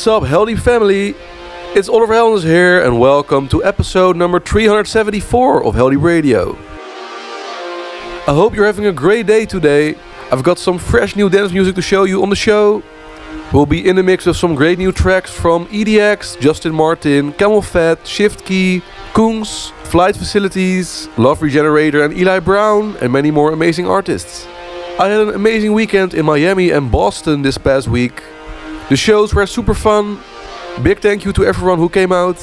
What's up, Heldeep Family? It's Oliver Heldens here, and welcome to episode number 374 of Heldeep Radio. I hope you're having a great day today. I've got some fresh new dance music to show you on the show. We'll be in the mix with some great new tracks from EDX, Justin Martin, CamelPhat, Shift Key, Kungs, Flight Facilities, Love Regenerator, and Eli Brown, and many more amazing artists. I had an amazing weekend in Miami and Boston this past week. The shows were super fun. Big thank you to everyone who came out.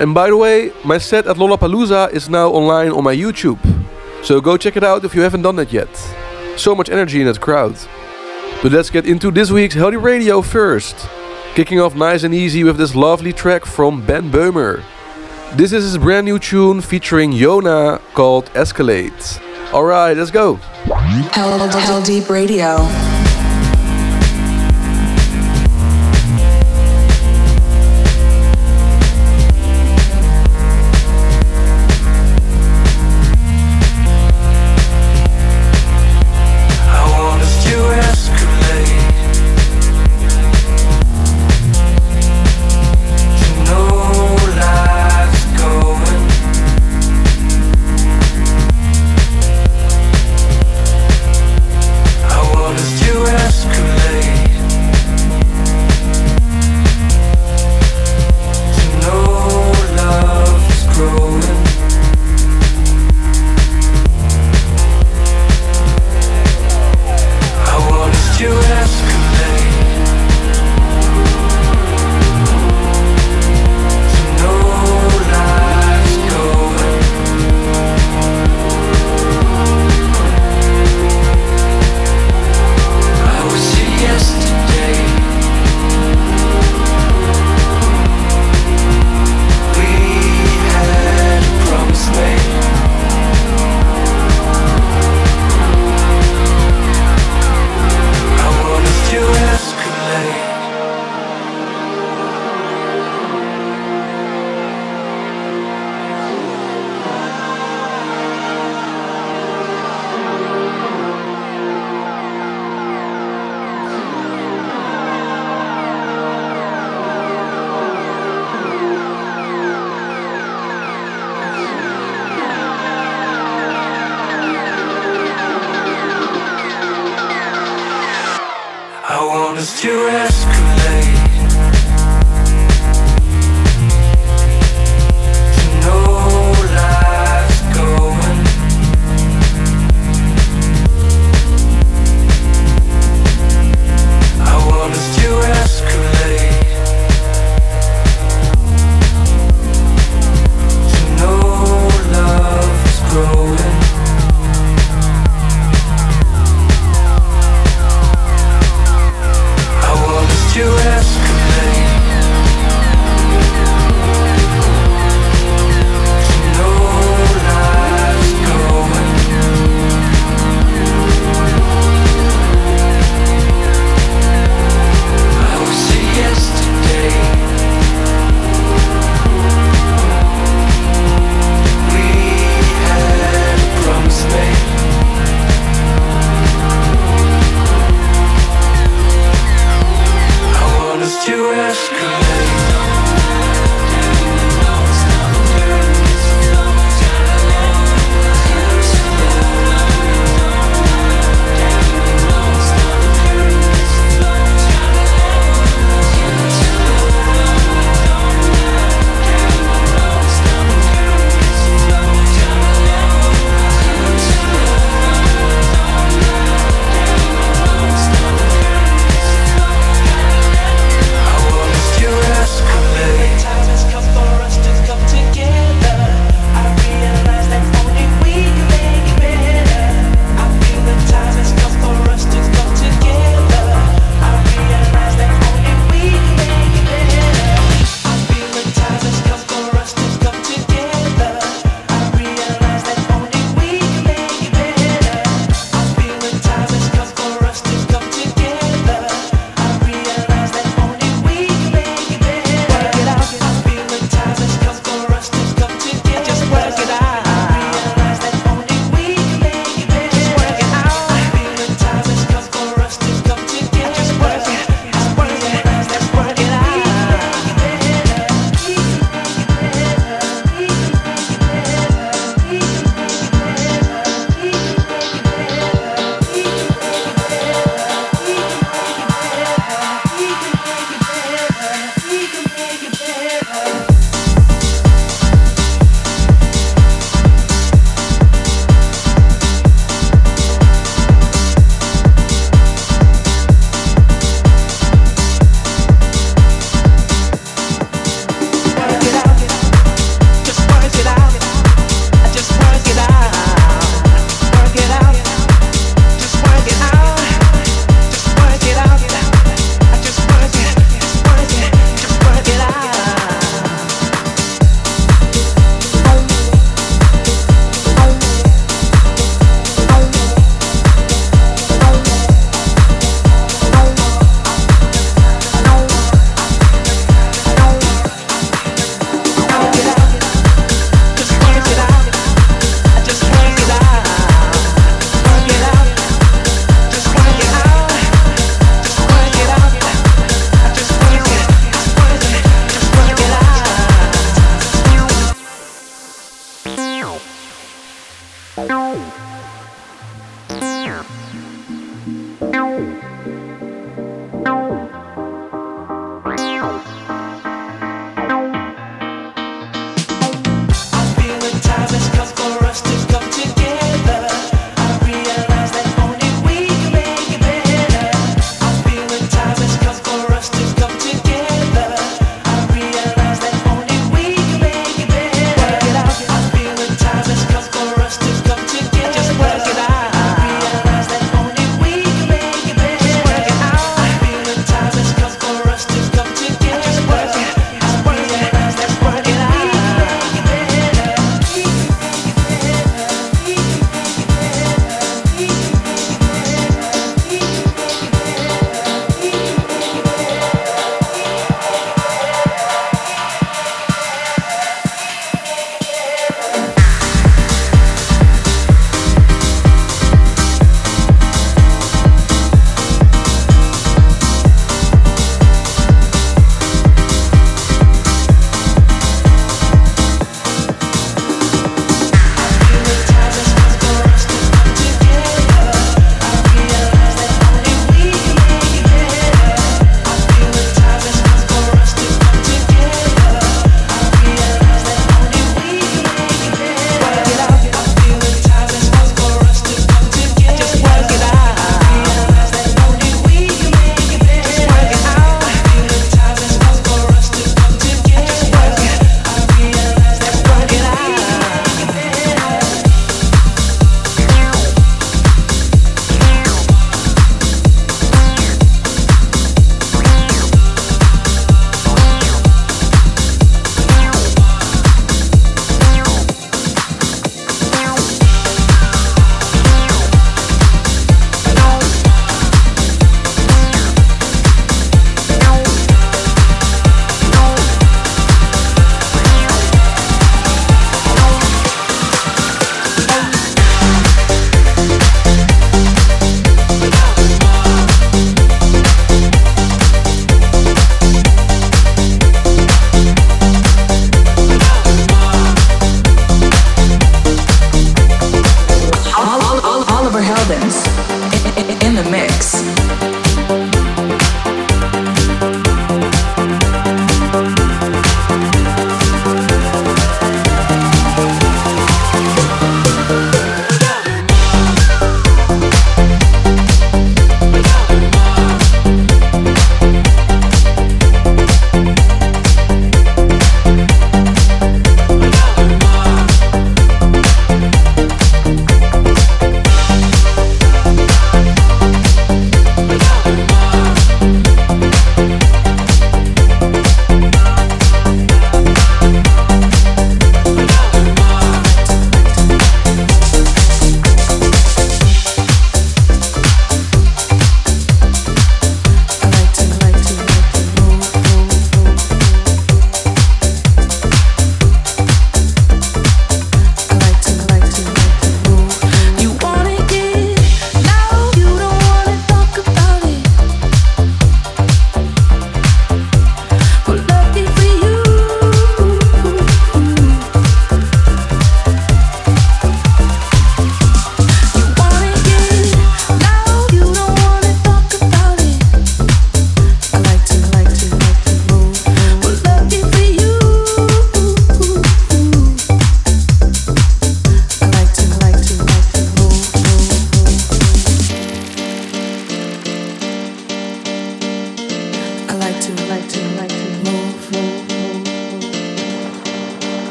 And by the way, my set at Lollapalooza is now online on my YouTube. So go check it out if you haven't done that yet. So much energy in that crowd. But let's get into this week's Heldeep Radio first. Kicking off nice and easy with this lovely track from Ben Böhmer. This is his brand new tune featuring Yona called Escalate. Alright, let's go. Hell, Heldeep Radio.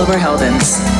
Oliver Heldens.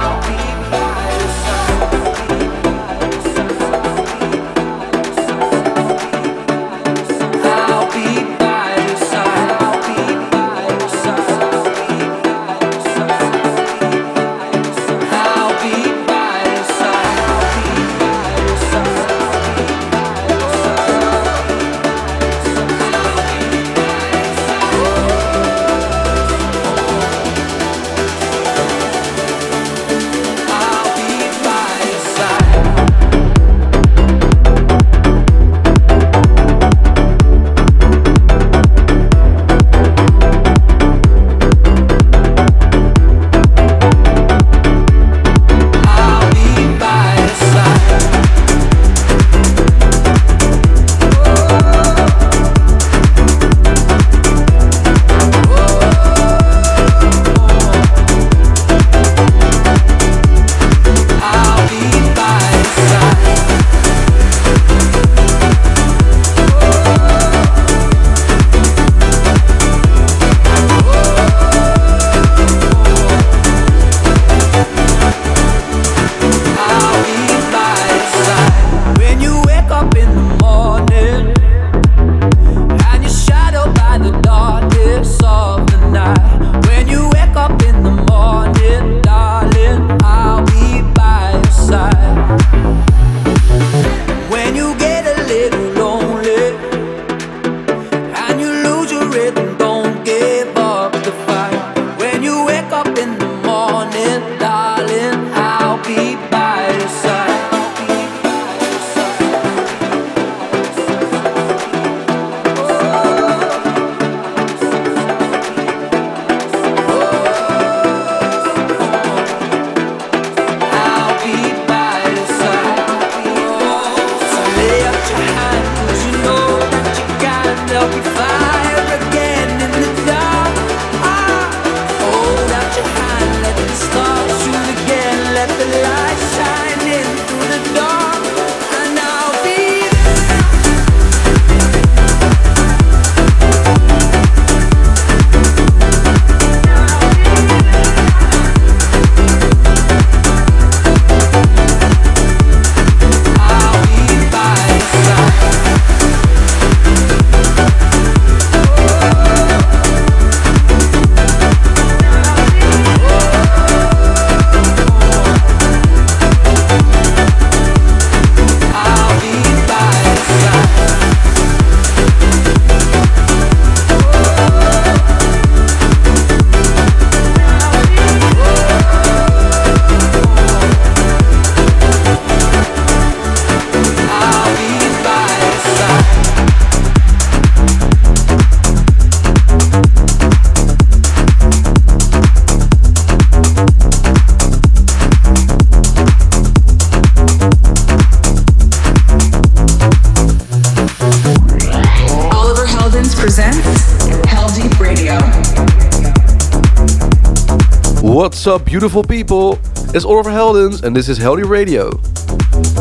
What's up, beautiful people? It's Oliver Heldens, and this is Heldeep Radio.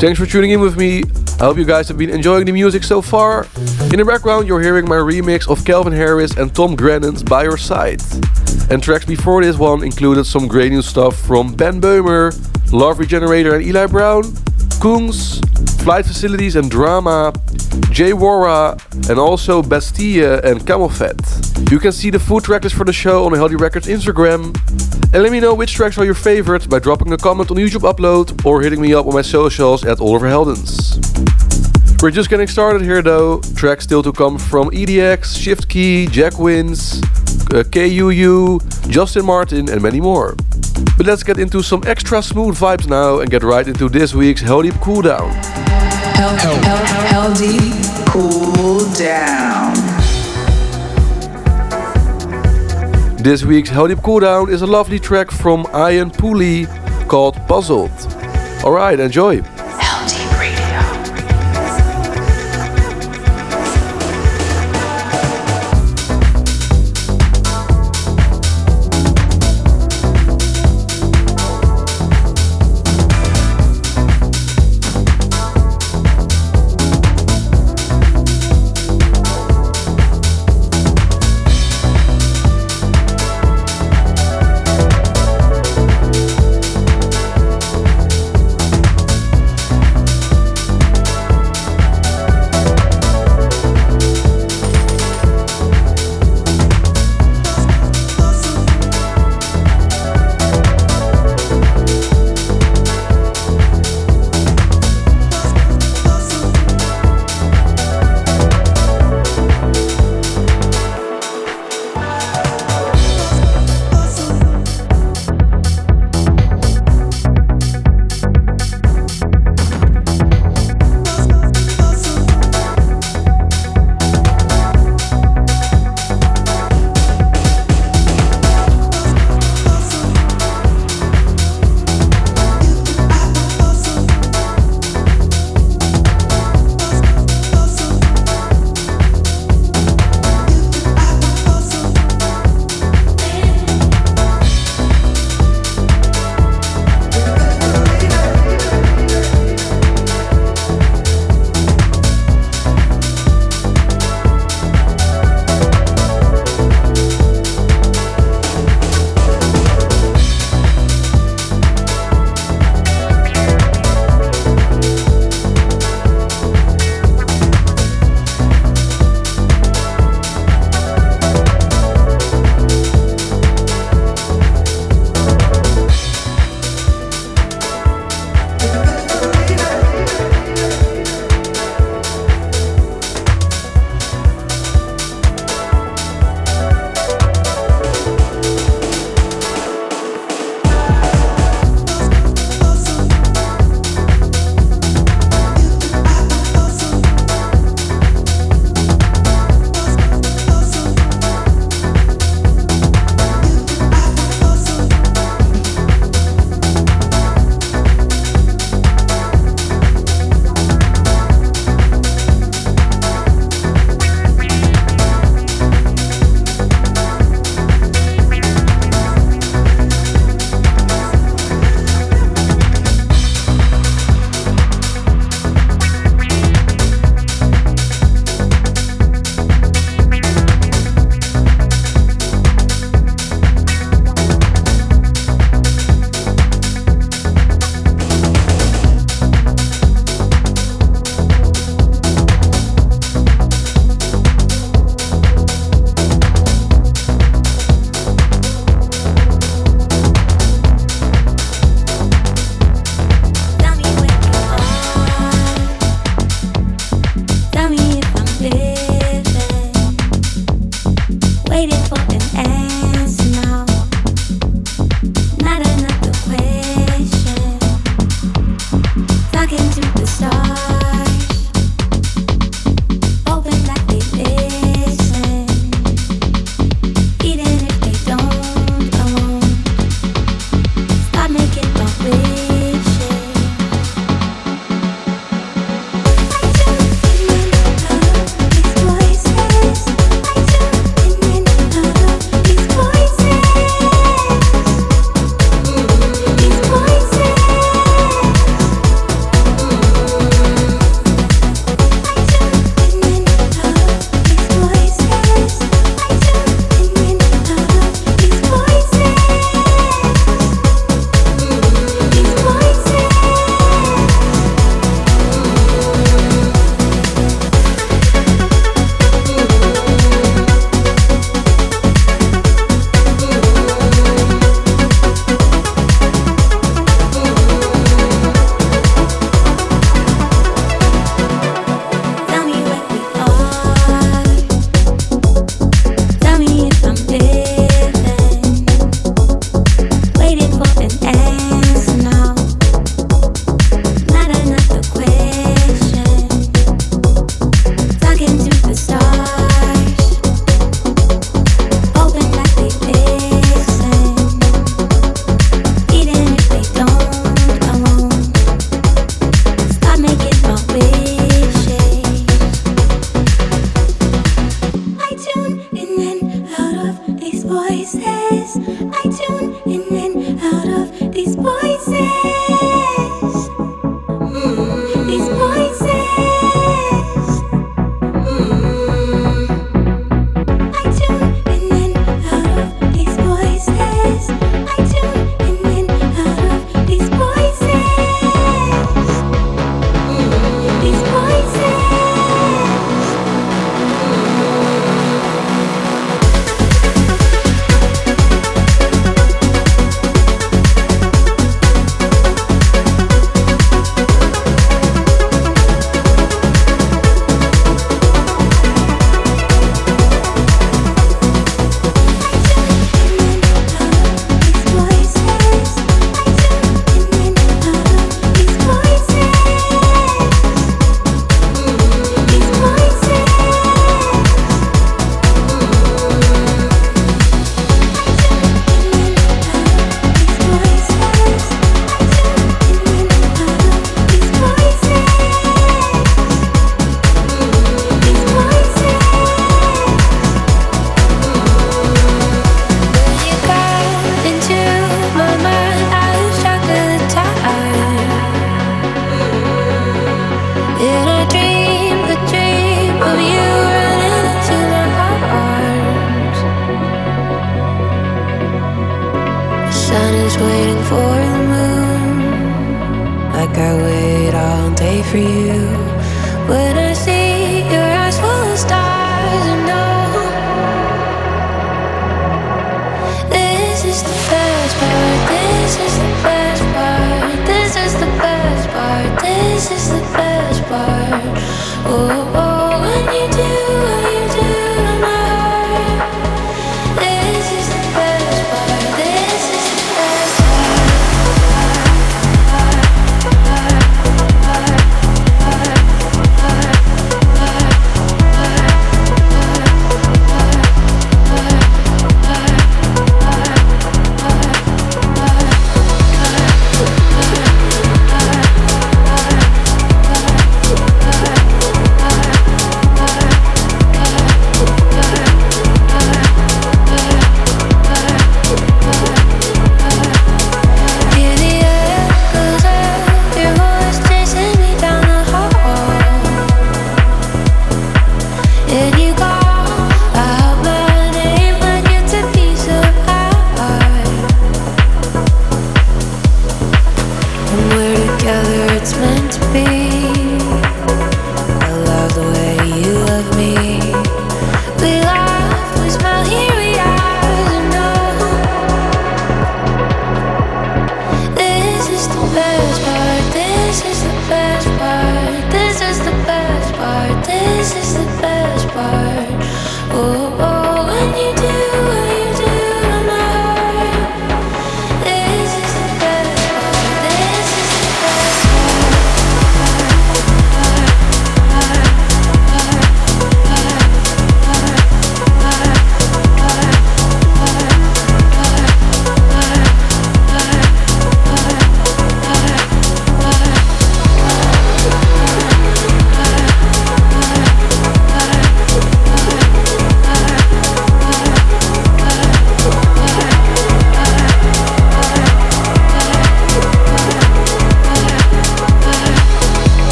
Thanks for tuning in with me. I hope you guys have been enjoying the music so far. In the background, you're hearing my remix of Calvin Harris and Tom Grennan's By Your Side. And tracks before this one included some great new stuff from Ben Böhmer, Love Regenerator and Eli Brown, Kungs, Flight Facilities and Drama, Jay Wara, and also Bastille and CamelPhat. You can see the full tracklist for the show on the Heldeep Records Instagram. And let me know which tracks are your favorites by dropping a comment on YouTube upload or hitting me up on my socials at Oliver Heldens. We're just getting started here though. Tracks still to come from EDX, Shift Key, Jack Wins, uh, KUU, Justin Martin, and many more. But let's get into some extra smooth vibes now and get right into this week's Heldeep Cooldown. Hell, hell, hell, hell deep, cool This week's Heldeep Cooldown is a lovely track from Ian Pooley called Puzzled. Alright, enjoy.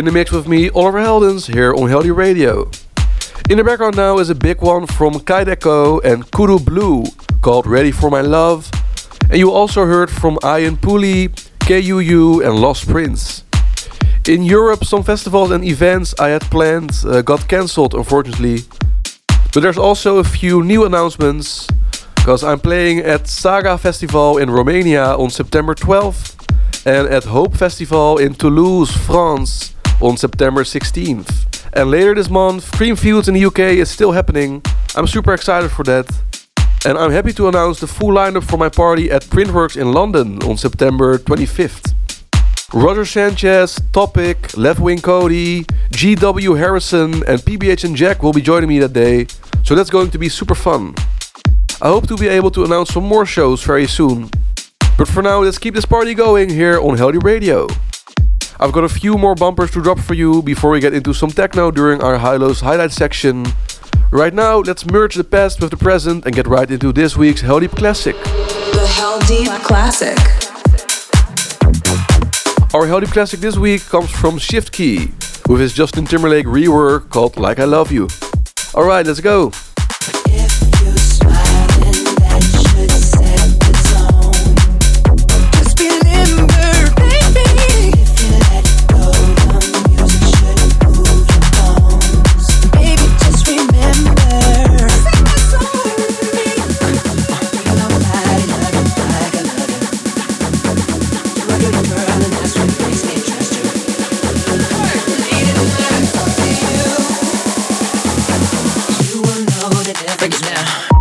In the mix with me, Oliver Heldens, here on Heldeep Radio. In the background now is a big one from Kideko and Kudu Blue called Ready for My Love. And you also heard from Ian Pooley, KUU, and Lost Prince. In Europe, some festivals and events I had planned uh, got cancelled, unfortunately. But there's also a few new announcements because I'm playing at Saga Festival in Romania on September 12th and at Hope Festival in Toulouse, France on September 16th. And later this month, Creamfields in the UK is still happening. I'm super excited for that. And I'm happy to announce the full lineup for my party at Printworks in London on September 25th. Roger Sanchez, Topic, Leftwing Kody, GW Harrison, and PBH and Jack will be joining me that day, so that's going to be super fun. I hope to be able to announce some more shows very soon. But for now, let's keep this party going here on Heldeep Radio. I've got a few more bumpers to drop for you before we get into some techno during our High-Lows highlight section. Right now, let's merge the past with the present and get right into this week's Heldeep Classic. The Heldeep Classic. Our Heldeep Classic this week comes from Shift K3Y with his Justin Timberlake rework called Like I Love You. Alright, let's go. now.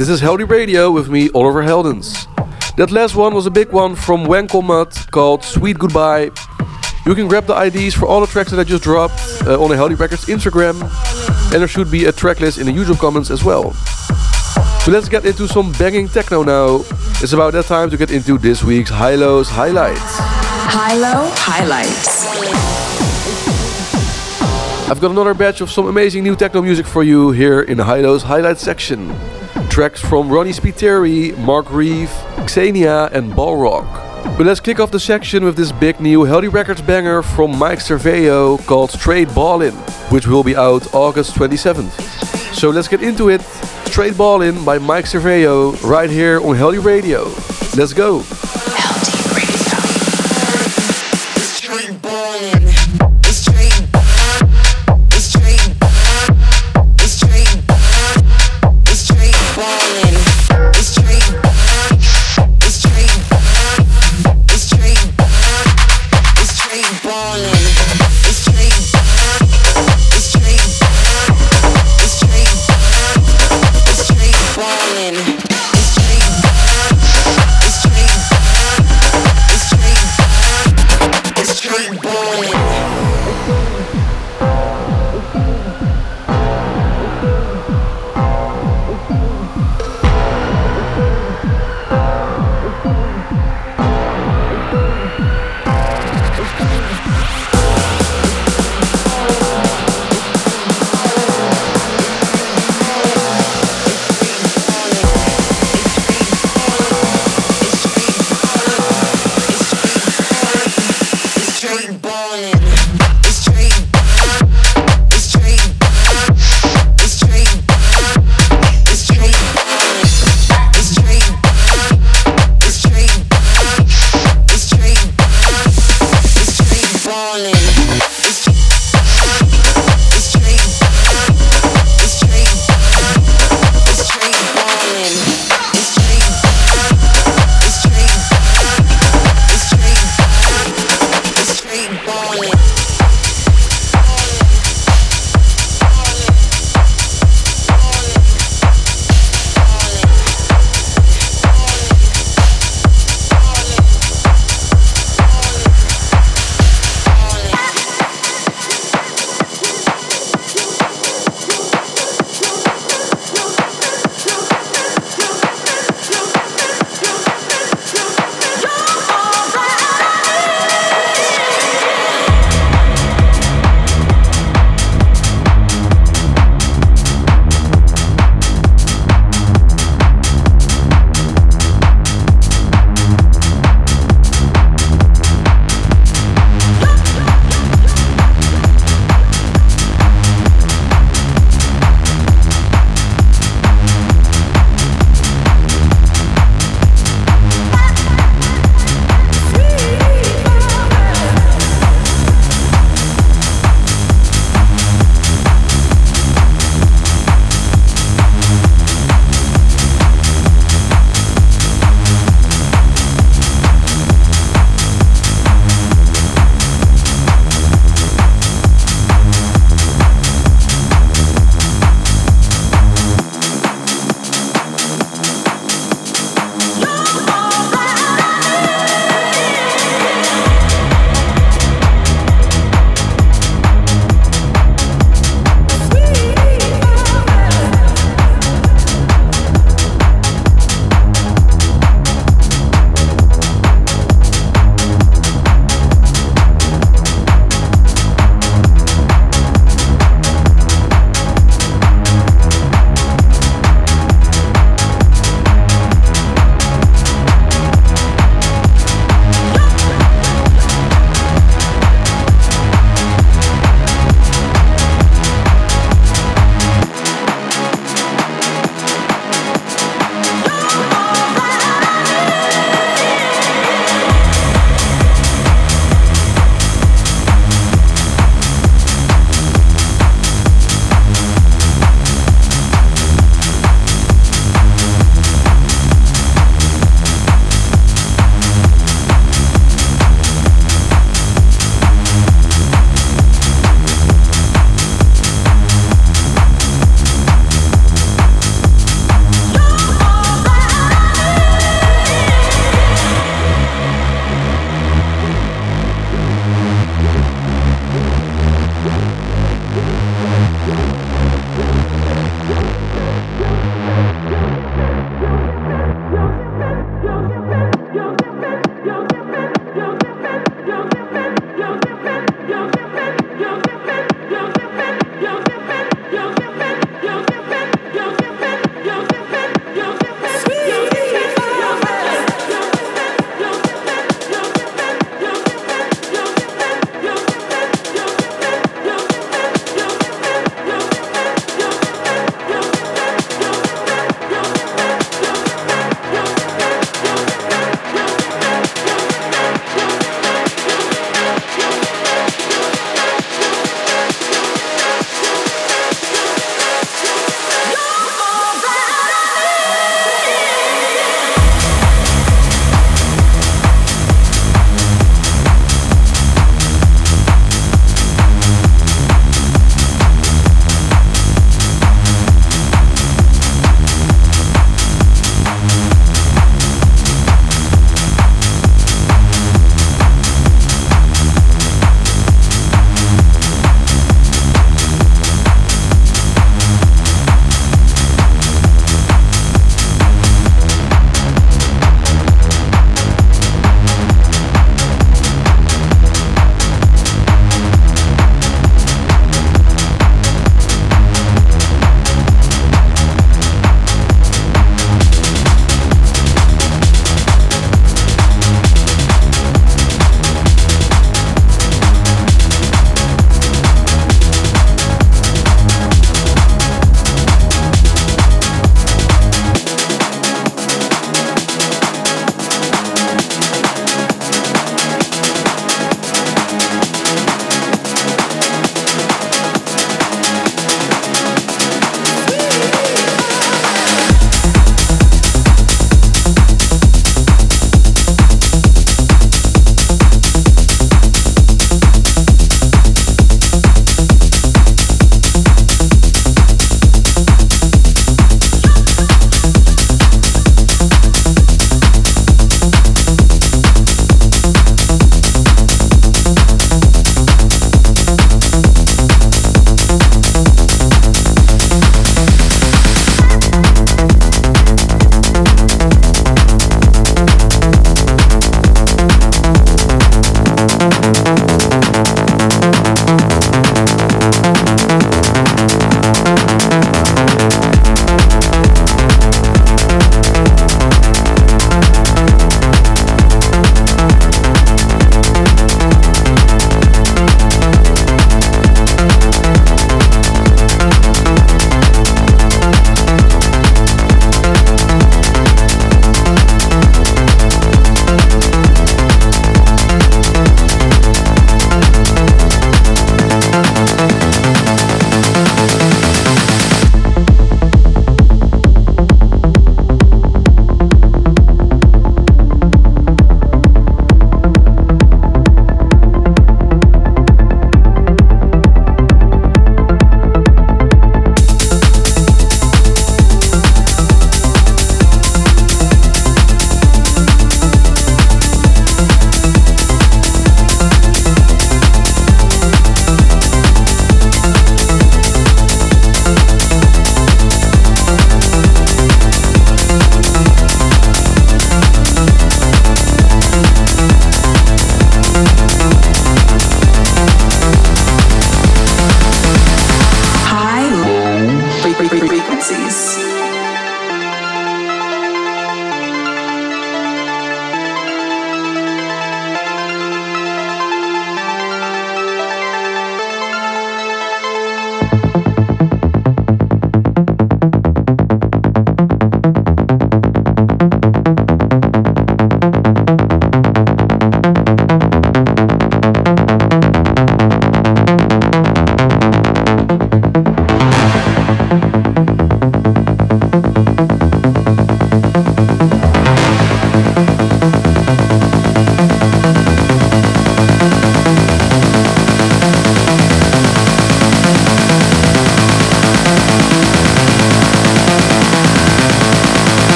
This is Heldeep Radio with me, Oliver Heldens. That last one was a big one from Wankelmut called Sweet Goodbye. You can grab the IDs for all the tracks that I just dropped uh, on the Heldeep Records Instagram, and there should be a tracklist in the YouTube comments as well. So let's get into some banging techno now. It's about that time to get into this week's High-Lows Highlights. High-Low Highlights. I've got another batch of some amazing new techno music for you here in the High-Lows Highlights section. Tracks from Ronnie Spiteri, Mark Reeve, Xenia and Balrog. But let's kick off the section with this big new Heldeep Records banger from Mike Cervello called Straight Ballin', which will be out August 27th. So let's get into it. Straight Ballin' by Mike Cervello right here on Heldeep Radio. Let's go.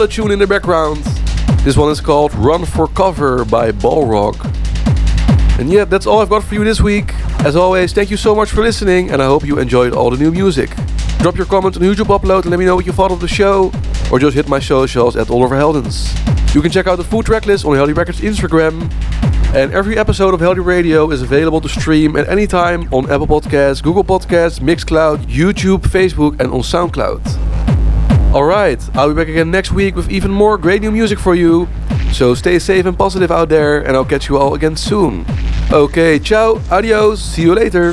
What a tune in the background. This one is called Run for Cover by Balrog. And yeah, that's all I've got for you this week. As always, thank you so much for listening, and I hope you enjoyed all the new music. Drop your comment on YouTube upload and let me know what you thought of the show, or just hit my socials at Oliver Heldens. You can check out the full track list on Heldeep Records Instagram. And every episode of Heldeep Radio is available to stream at any time on Apple Podcasts, Google Podcasts, Mixcloud, YouTube, Facebook, and on SoundCloud. Alright, I'll be back again next week with even more great new music for you. So stay safe and positive out there, and I'll catch you all again soon. Okay, ciao, adios, see you later.